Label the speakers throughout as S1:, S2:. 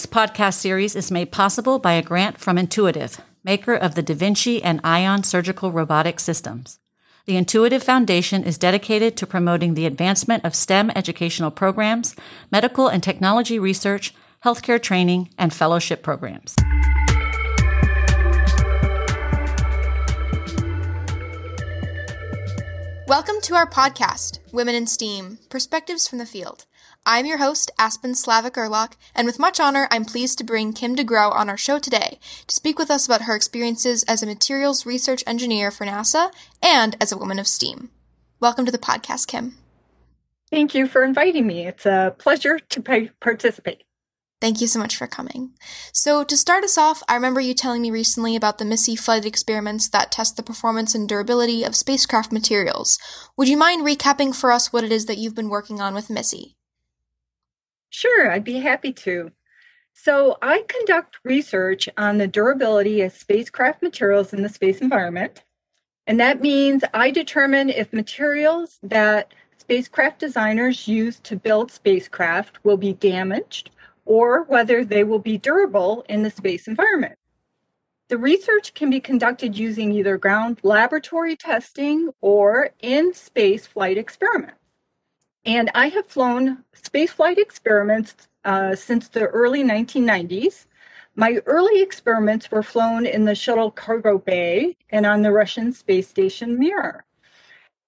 S1: This podcast series is made possible by a grant from Intuitive, maker of the Da Vinci and Ion surgical robotic systems. The Intuitive Foundation is dedicated to promoting the advancement of STEM educational programs, medical and technology research, healthcare training, and fellowship programs.
S2: Welcome to our podcast, Women in STEAM Perspectives from the Field. I'm your host, Aspen Slavik Gerlach, and with much honor, I'm pleased to bring Kim de Groh on our show today to speak with us about her experiences as a materials research engineer for NASA and as a woman of STEAM. Welcome to the podcast, Kim.
S3: Thank you for inviting me. It's a pleasure to participate.
S2: Thank you so much for coming. So, to start us off, I remember you telling me recently about the MISSE flight experiments that test the performance and durability of spacecraft materials. Would you mind recapping for us what it is that you've been working on with MISSE?
S3: Sure, I'd be happy to. So, I conduct research on the durability of spacecraft materials in the space environment. And that means I determine if materials that spacecraft designers use to build spacecraft will be damaged or whether they will be durable in the space environment. The research can be conducted using either ground laboratory testing or in space flight experiments. And I have flown space flight experiments uh, since the early 1990s. My early experiments were flown in the shuttle cargo bay and on the Russian space station Mir.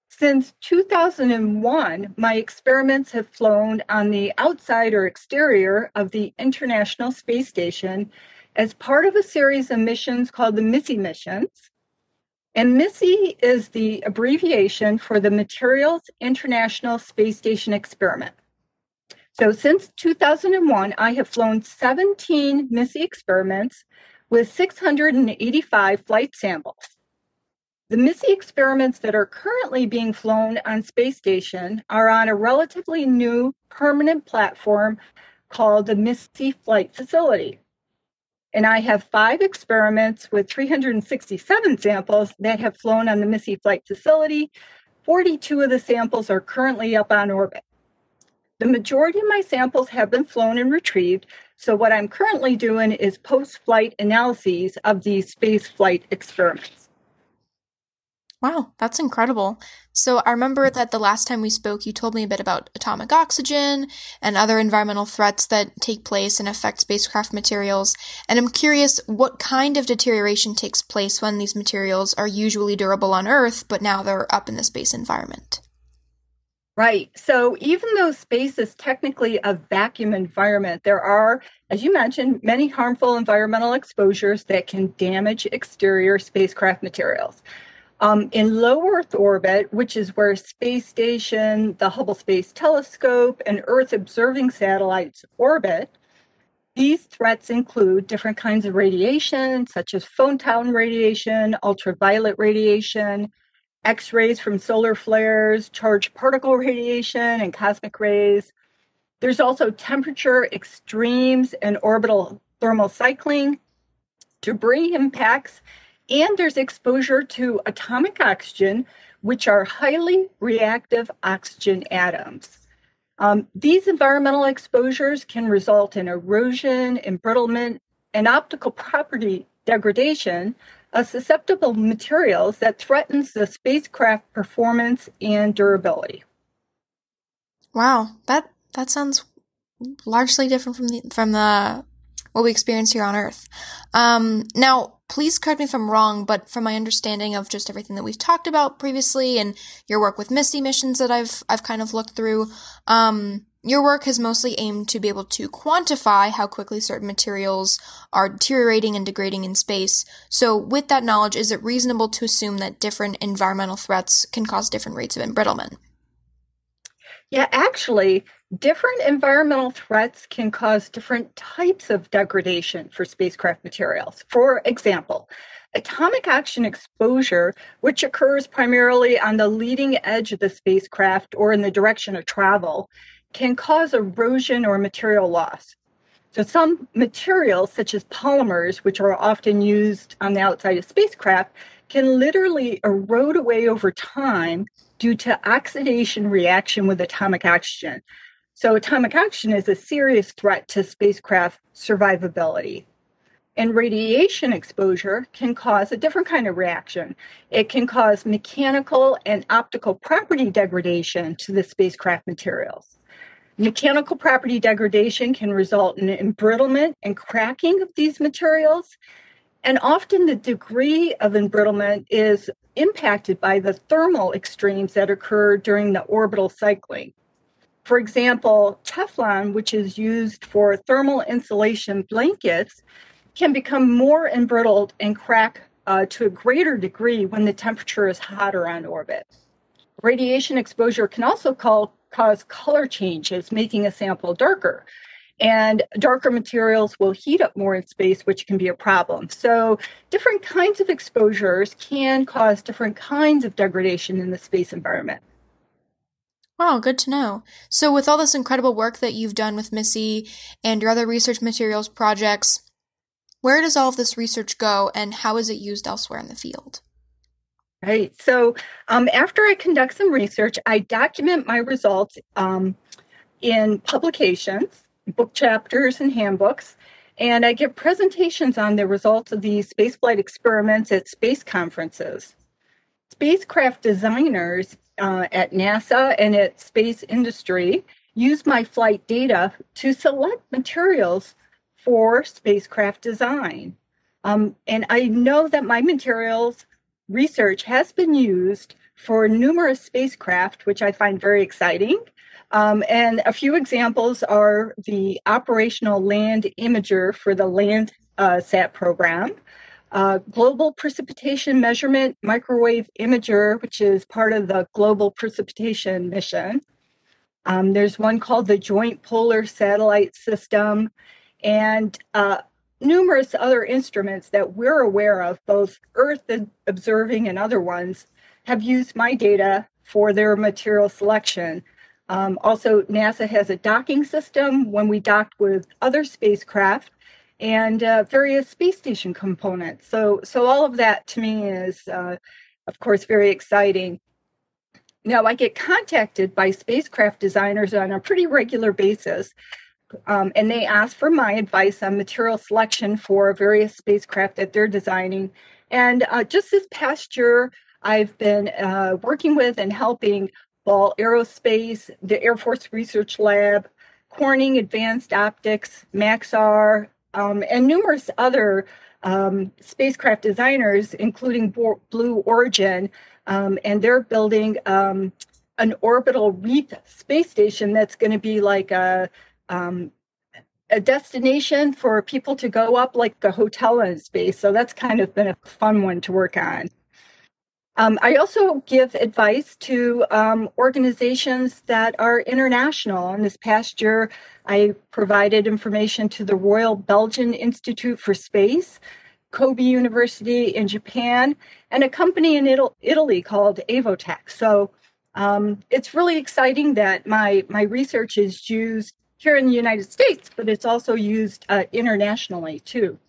S3: Since 2001, my experiments have flown on the outside or exterior of the International Space Station as part of a series of missions called the MISSE missions. And MISSE is the abbreviation for the Materials International Space Station Experiment. So since 2001, I have flown 17 MISSE experiments with 685 flight samples. The MISSE experiments that are currently being flown on space station are on a relatively new permanent platform called the MISSE Flight Facility. And I have five experiments with 367 samples that have flown on the MISSE Flight Facility. 42 of the samples are currently up on orbit. The majority of my samples have been flown and retrieved. So, what I'm currently doing is post flight analyses of these space flight experiments.
S2: Wow, that's incredible. So I remember that the last time we spoke, you told me a bit about atomic oxygen and other environmental threats that take place and affect spacecraft materials. And I'm curious what kind of deterioration takes place when these materials are usually durable on Earth, but now they're up in the space environment.
S3: Right. So even though space is technically a vacuum environment, there are, as you mentioned, many harmful environmental exposures that can damage exterior spacecraft materials. Um, in low Earth orbit, which is where space station, the Hubble Space Telescope, and Earth observing satellites orbit, these threats include different kinds of radiation, such as photon radiation, ultraviolet radiation, X rays from solar flares, charged particle radiation, and cosmic rays. There's also temperature extremes and orbital thermal cycling, debris impacts, and there's exposure to atomic oxygen, which are highly reactive oxygen atoms. Um, these environmental exposures can result in erosion, embrittlement, and optical property degradation of susceptible materials that threatens the spacecraft performance and durability.
S2: Wow, that that sounds largely different from the from the what we experience here on Earth. Um, now, please correct me if I'm wrong, but from my understanding of just everything that we've talked about previously and your work with MISSE missions that I've I've kind of looked through, um, your work has mostly aimed to be able to quantify how quickly certain materials are deteriorating and degrading in space. So, with that knowledge, is it reasonable to assume that different environmental threats can cause different rates of embrittlement?
S3: Yeah, actually, different environmental threats can cause different types of degradation for spacecraft materials. For example, atomic oxygen exposure, which occurs primarily on the leading edge of the spacecraft or in the direction of travel, can cause erosion or material loss. So, some materials, such as polymers, which are often used on the outside of spacecraft, can literally erode away over time due to oxidation reaction with atomic oxygen. So, atomic oxygen is a serious threat to spacecraft survivability. And radiation exposure can cause a different kind of reaction. It can cause mechanical and optical property degradation to the spacecraft materials. Mechanical property degradation can result in embrittlement and cracking of these materials. And often the degree of embrittlement is impacted by the thermal extremes that occur during the orbital cycling. For example, Teflon, which is used for thermal insulation blankets, can become more embrittled and crack uh, to a greater degree when the temperature is hotter on orbit. Radiation exposure can also call, cause color changes, making a sample darker. And darker materials will heat up more in space, which can be a problem. So, different kinds of exposures can cause different kinds of degradation in the space environment.
S2: Wow, good to know. So, with all this incredible work that you've done with MISSE and your other research materials projects, where does all of this research go and how is it used elsewhere in the field?
S3: Right. So, um, after I conduct some research, I document my results um, in publications, book chapters, and handbooks. And I give presentations on the results of these spaceflight experiments at space conferences. Spacecraft designers uh, at NASA and at space industry use my flight data to select materials for spacecraft design. Um, and I know that my materials research has been used for numerous spacecraft, which I find very exciting. Um, and a few examples are the operational land imager for the Landsat uh, program, uh, global precipitation measurement microwave imager, which is part of the global precipitation mission. Um, there's one called the Joint Polar Satellite System, and uh, numerous other instruments that we're aware of, both Earth observing and other ones, have used my data for their material selection. Um, also, NASA has a docking system when we docked with other spacecraft and uh, various space station components. So, so all of that to me is, uh, of course, very exciting. Now, I get contacted by spacecraft designers on a pretty regular basis um, and they ask for my advice on material selection for various spacecraft that they're designing. And uh, just this past year, I've been uh, working with and helping Ball Aerospace, the Air Force Research Lab, Corning Advanced Optics, Maxar, um, and numerous other um, spacecraft designers, including Blue Origin, um, and they're building um, an orbital reef space station that's going to be like a um, a destination for people to go up like a hotel in space. So that's kind of been a fun one to work on. Um, I also give advice to um, organizations that are international. And this past year, I provided information to the Royal Belgian Institute for Space, Kobe University in Japan, and a company in Italy called Avotech. So um, it's really exciting that my my research is used here in the United States, but it's also used uh, internationally too.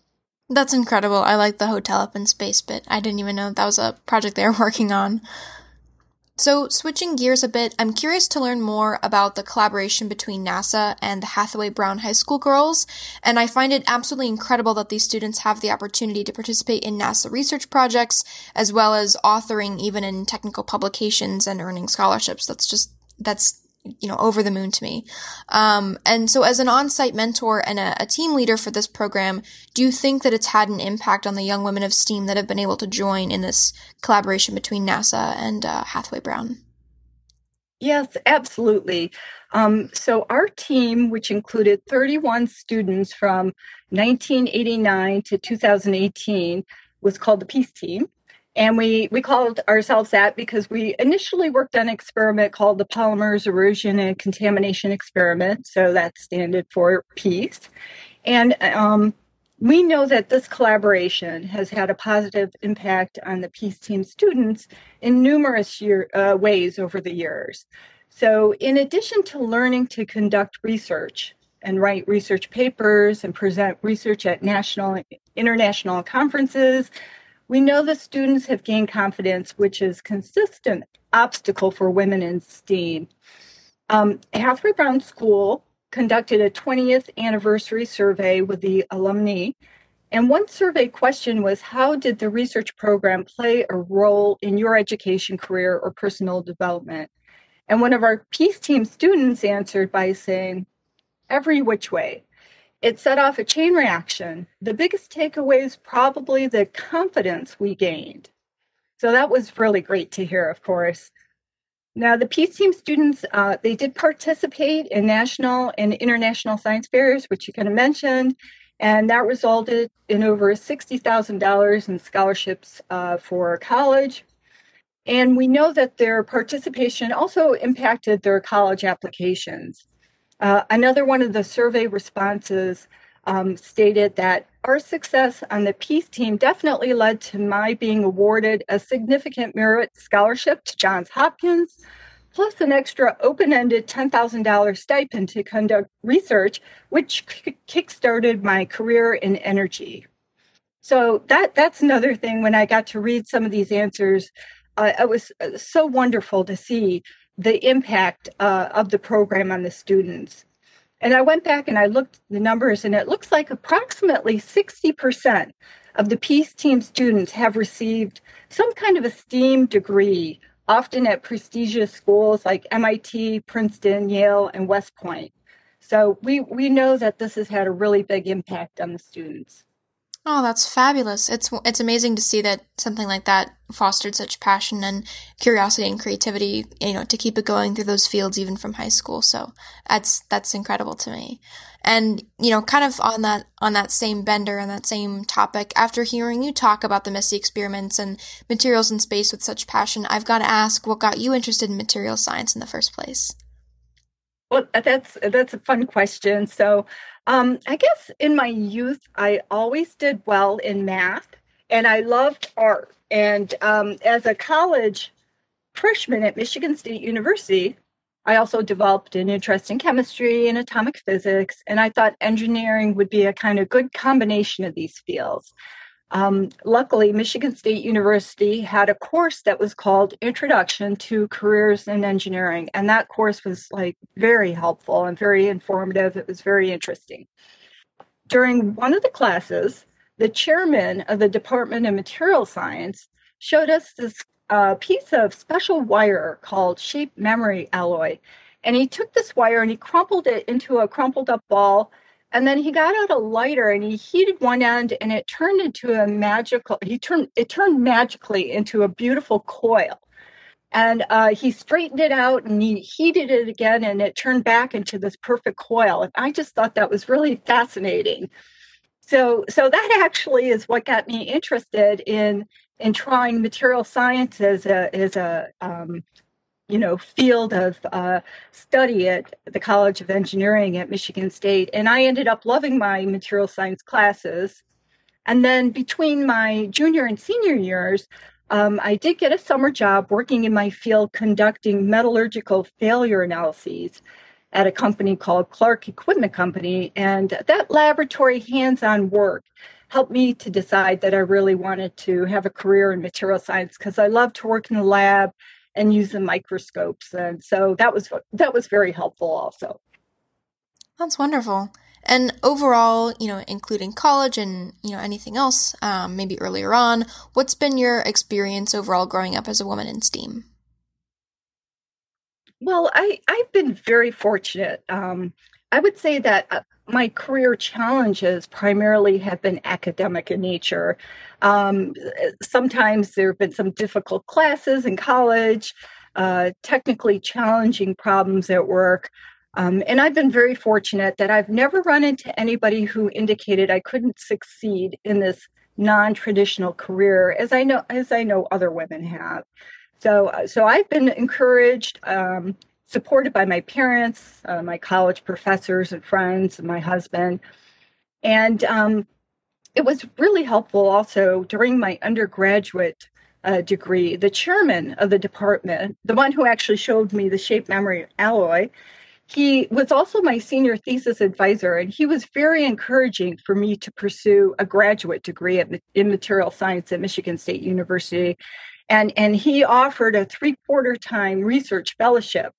S2: That's incredible. I like the hotel up in space bit. I didn't even know that was a project they were working on. So, switching gears a bit, I'm curious to learn more about the collaboration between NASA and the Hathaway Brown High School girls, and I find it absolutely incredible that these students have the opportunity to participate in NASA research projects, as well as authoring even in technical publications and earning scholarships. That's just, that's you know, over the moon to me. Um, and so as an on-site mentor and a, a, team leader for this program, do you think that it's had an impact on the young women of STEAM that have been able to join in this collaboration between NASA and uh, Hathaway Brown?
S3: Yes, absolutely. Um, so our team, which included 31 students from 1989 to 2018, was called the Peace Team. And we, we called ourselves that because we initially worked on an experiment called the Polymers Erosion and Contamination Experiment. So that's standard for peace. And um, we know that this collaboration has had a positive impact on the Peace Team students in numerous year, uh, ways over the years. So, in addition to learning to conduct research and write research papers and present research at national and international conferences, we know the students have gained confidence, which is consistent obstacle for women in STEAM. Um, Hathaway Brown School conducted a 20th anniversary survey with the alumni. And one survey question was How did the research program play a role in your education, career, or personal development? And one of our Peace Team students answered by saying, Every which way. It set off a chain reaction. The biggest takeaway is probably the confidence we gained. So that was really great to hear, of course. Now, the Peace Team students, uh, they did participate in national and international science fairs, which you kind of mentioned, and that resulted in over $60,000 in scholarships uh, for college. And we know that their participation also impacted their college applications. Uh, another one of the survey responses um, stated that our success on the Peace Team definitely led to my being awarded a significant merit scholarship to Johns Hopkins, plus an extra open ended $10,000 stipend to conduct research, which kickstarted my career in energy. So that that's another thing when I got to read some of these answers, uh, it was so wonderful to see the impact uh, of the program on the students. And I went back and I looked the numbers, and it looks like approximately 60% of the Peace Team students have received some kind of a STEAM degree, often at prestigious schools like MIT, Princeton, Yale, and West Point. So we, we know that this has had a really big impact on the students.
S2: Oh, that's fabulous. It's it's amazing to see that something like that fostered such passion and curiosity and creativity, you know, to keep it going through those fields even from high school. So, that's that's incredible to me. And, you know, kind of on that on that same bender and that same topic, after hearing you talk about the MISSE experiments and materials in space with such passion, I've got to ask what got you interested in material science in the first place?
S3: Well, that's that's a fun question. So, um, I guess in my youth, I always did well in math, and I loved art. And um, as a college freshman at Michigan State University, I also developed an interest in chemistry and atomic physics, and I thought engineering would be a kind of good combination of these fields. Um, luckily, Michigan State University had a course that was called Introduction to Careers in Engineering. And that course was like very helpful and very informative. It was very interesting. During one of the classes, the chairman of the Department of Material Science showed us this uh, piece of special wire called shape memory alloy. And he took this wire and he crumpled it into a crumpled up ball and then he got out a lighter and he heated one end and it turned into a magical, he turned, it turned magically into a beautiful coil. And uh, he straightened it out and he heated it again and it turned back into this perfect coil. And I just thought that was really fascinating. So, so that actually is what got me interested in in trying material science as a as a um, you know field of uh, study at the College of Engineering at Michigan State, and I ended up loving my material science classes. And then between my junior and senior years, um, I did get a summer job working in my field conducting metallurgical failure analyses at a company called Clark Equipment Company. And that laboratory hands on work helped me to decide that I really wanted to have a career in material science because I love to work in the lab and use the microscopes. And so that was that was very helpful also.
S2: That's wonderful. And overall, you know, including college and you know anything else, um, maybe earlier on, what's been your experience overall growing up as a woman in STEAM?
S3: Well, I I've been very fortunate. Um, I would say that uh, my career challenges primarily have been academic in nature. Um, sometimes there have been some difficult classes in college, uh, technically challenging problems at work. Um, and I've been very fortunate that I've never run into anybody who indicated I couldn't succeed in this non-traditional career, as I know as I know other women have. So, uh, so I've been encouraged um, supported by my parents, uh, my college professors and friends, and my husband. And um, it was really helpful also during my undergraduate uh, degree. The chairman of the department, the one who actually showed me the shape memory alloy, he was also my senior thesis advisor, and he was very encouraging for me to pursue a graduate degree in material science at Michigan State University. And, and he offered a three quarter time research fellowship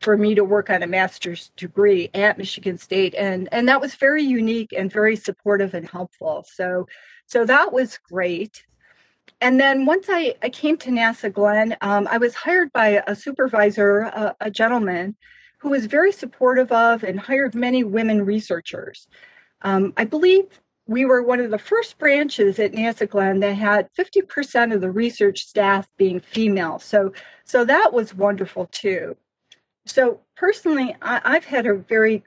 S3: for me to work on a master's degree at Michigan State, and and that was very unique and very supportive and helpful. So, so that was great. And then once I, I came to NASA Glenn, um, I was hired by a supervisor, a, a gentleman who was very supportive of and hired many women researchers. Um, I believe we were one of the first branches at NASA Glenn that had 50% of the research staff being female. So, so that was wonderful too. So personally, I, have had a very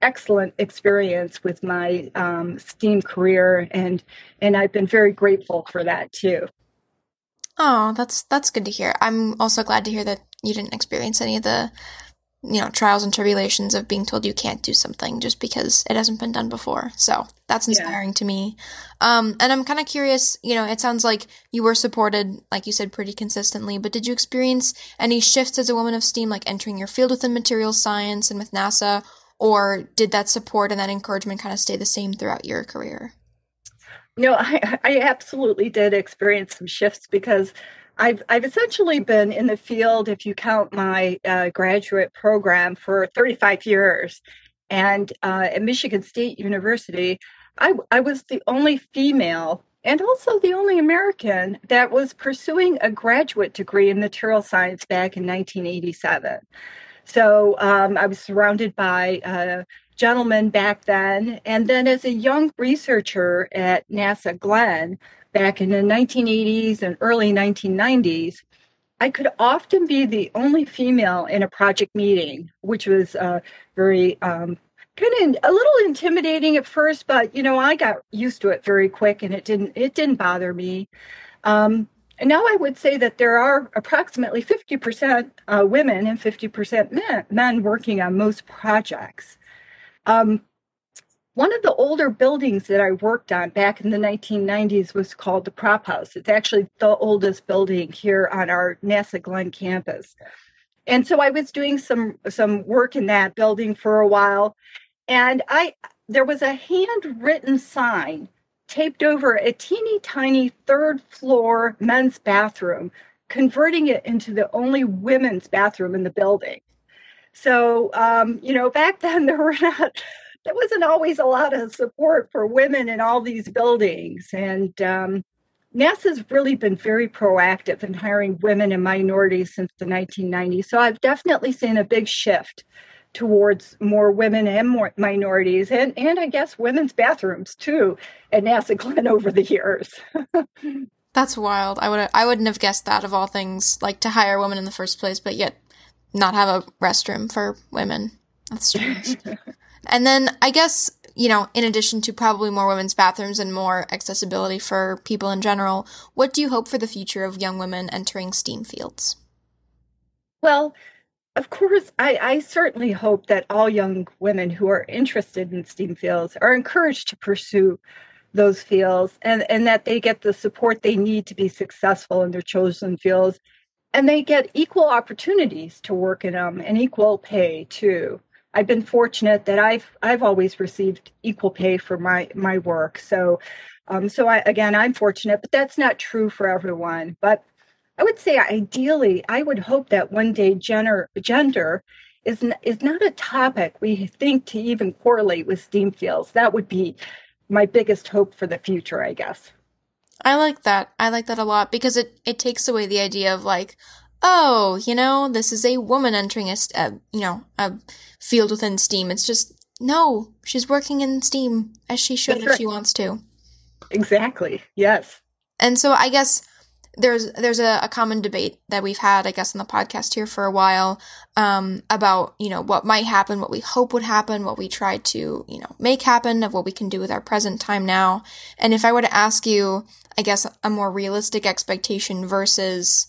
S3: excellent experience with my um, STEAM career, and and I've been very grateful for that too.
S2: Oh, that's that's good to hear. I'm also glad to hear that you didn't experience any of the you know, trials and tribulations of being told you can't do something just because it hasn't been done before. So that's inspiring yeah. to me. Um, and I'm kind of curious, you know, it sounds like you were supported, like you said, pretty consistently, but did you experience any shifts as a woman of STEAM, like entering your field within materials science and with NASA, or did that support and that encouragement kind of stay the same throughout your career?
S3: No, I, I absolutely did experience some shifts because I've I've essentially been in the field, if you count my uh, graduate program, for 35 years, and uh, at Michigan State University, I I was the only female and also the only American that was pursuing a graduate degree in material science back in 1987. So um, I was surrounded by uh, gentlemen back then, and then as a young researcher at NASA Glenn back in the 1980s and early 1990s, I could often be the only female in a project meeting, which was uh, very um, kind of a little intimidating at first, but you know I got used to it very quick, and it didn't it didn't bother me. Um, and now I would say that there are approximately 50% uh, women and 50% men, men working on most projects. Um, one of the older buildings that I worked on back in the 1990s was called the Prop House. It's actually the oldest building here on our NASA Glenn campus. And so I was doing some some work in that building for a while and I there was a handwritten sign taped over a teeny tiny third floor men's bathroom, converting it into the only women's bathroom in the building. So, um, you know, back then there were not there wasn't always a lot of support for women in all these buildings. And um, NASA's really been very proactive in hiring women and minorities since the 1990s. So I've definitely seen a big shift towards more women and more minorities and, and I guess women's bathrooms too at NASA Glenn over the years.
S2: That's wild. I would I wouldn't have guessed that of all things, like to hire women in the first place, but yet not have a restroom for women. That's strange. And then I guess, you know, in addition to probably more women's bathrooms and more accessibility for people in general, what do you hope for the future of young women entering STEAM fields?
S3: Well, of course, I, I, certainly hope that all young women who are interested in STEAM fields are encouraged to pursue those fields and, and that they get the support they need to be successful in their chosen fields and they get equal opportunities to work in them and equal pay too. I've been fortunate that I've I've always received equal pay for my my work. So um, so I, again, I'm fortunate, but that's not true for everyone. But I would say ideally, I would hope that one day gender gender is n- is not a topic we think to even correlate with STEAM fields. That would be my biggest hope for the future, I guess.
S2: I like that. I like that a lot because it it takes away the idea of like, oh, you know, this is a woman entering a, a you know, a field within STEAM. It's just, no, she's working in STEAM as she should if she wants to.
S3: Exactly. Yes.
S2: And so I guess there's there's a, a, common debate that we've had, I guess, on the podcast here for a while, um, about, you know, what might happen, what we hope would happen, what we try to, you know, make happen, of what we can do with our present time now. And if I were to ask you, I guess, a more realistic expectation versus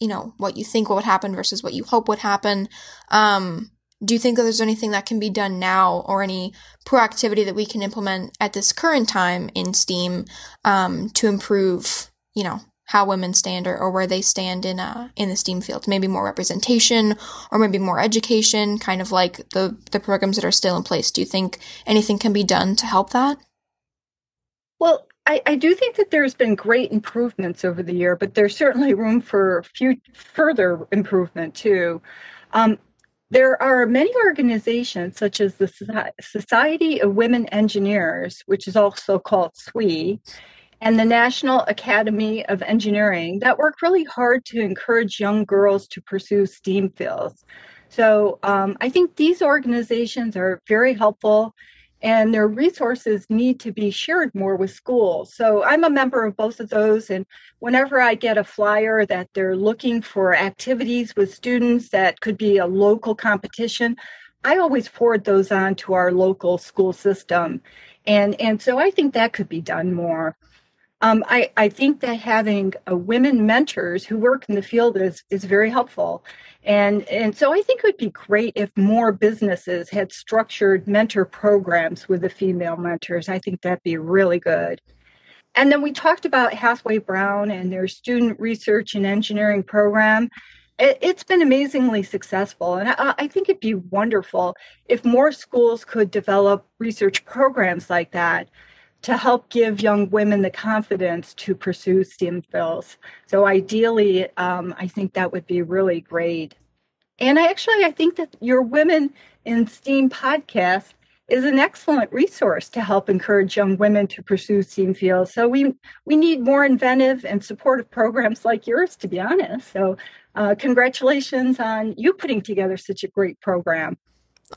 S2: you know, what you think would happen versus what you hope would happen. Um, do you think that there's anything that can be done now or any proactivity that we can implement at this current time in STEAM um, to improve, you know, how women stand or, or where they stand in uh, in the STEAM field? Maybe more representation or maybe more education, kind of like the, the programs that are still in place. Do you think anything can be done to help that?
S3: Well, I, I, do think that there's been great improvements over the year, but there's certainly room for few, further improvement too. Um, There are many organizations, such as the Society of Women Engineers, which is also called SWE, and the National Academy of Engineering, that work really hard to encourage young girls to pursue STEAM fields. So um, I think these organizations are very helpful and their resources need to be shared more with schools. So I'm a member of both of those. And whenever I get a flyer that they're looking for activities with students that could be a local competition, I always forward those on to our local school system. And, and so I think that could be done more. Um, I, I think that having uh, women mentors who work in the field is, is very helpful. And, and so I think it would be great if more businesses had structured mentor programs with the female mentors. I think that'd be really good. And then we talked about Hathaway Brown and their student research and engineering program. It, has been amazingly successful. And I, I think it'd be wonderful if more schools could develop research programs like that to help give young women the confidence to pursue STEM fields. So ideally, um, I think that would be really great. And I actually, I think that your Women in STEAM podcast is an excellent resource to help encourage young women to pursue STEAM fields. So we we need more inventive and supportive programs like yours, to be honest. So uh, congratulations on you putting together such a great program.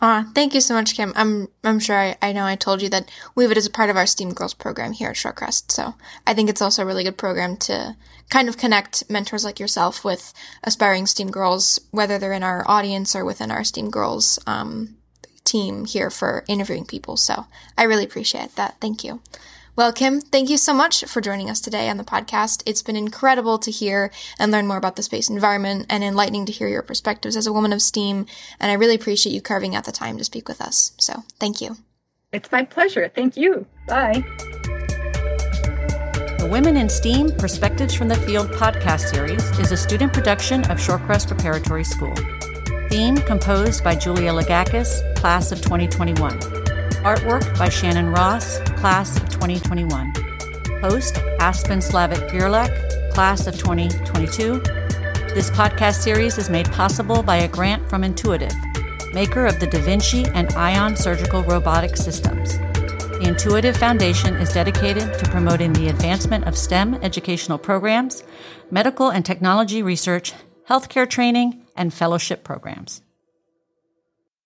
S2: Aw, thank you so much, Kim. I'm I'm sure I, I know I told you that we have it as a part of our STEAM Girls program here at Shorecrest. So I think it's also a really good program to kind of connect mentors like yourself with aspiring STEAM girls, whether they're in our audience or within our STEAM Girls um, team here for interviewing people. So I really appreciate that. Thank you. Well, Kim, thank you so much for joining us today on the podcast. It's been incredible to hear and learn more about the space environment and enlightening to hear your perspectives as a woman of STEAM. And I really appreciate you carving out the time to speak with us. So thank you.
S3: It's my pleasure. Thank you. Bye.
S1: The Women in STEAM Perspectives from the Field podcast series is a student production of Shorecrest Preparatory School. Theme composed by Julia Lagakis, class of 2021. Artwork by Shannon Ross, class of 2021. Host Aspen Slavik Gerlach, class of 2022. This podcast series is made possible by a grant from Intuitive, maker of the Da Vinci and Ion surgical robotic systems. The Intuitive Foundation is dedicated to promoting the advancement of STEM educational programs, medical and technology research, healthcare training, and fellowship programs.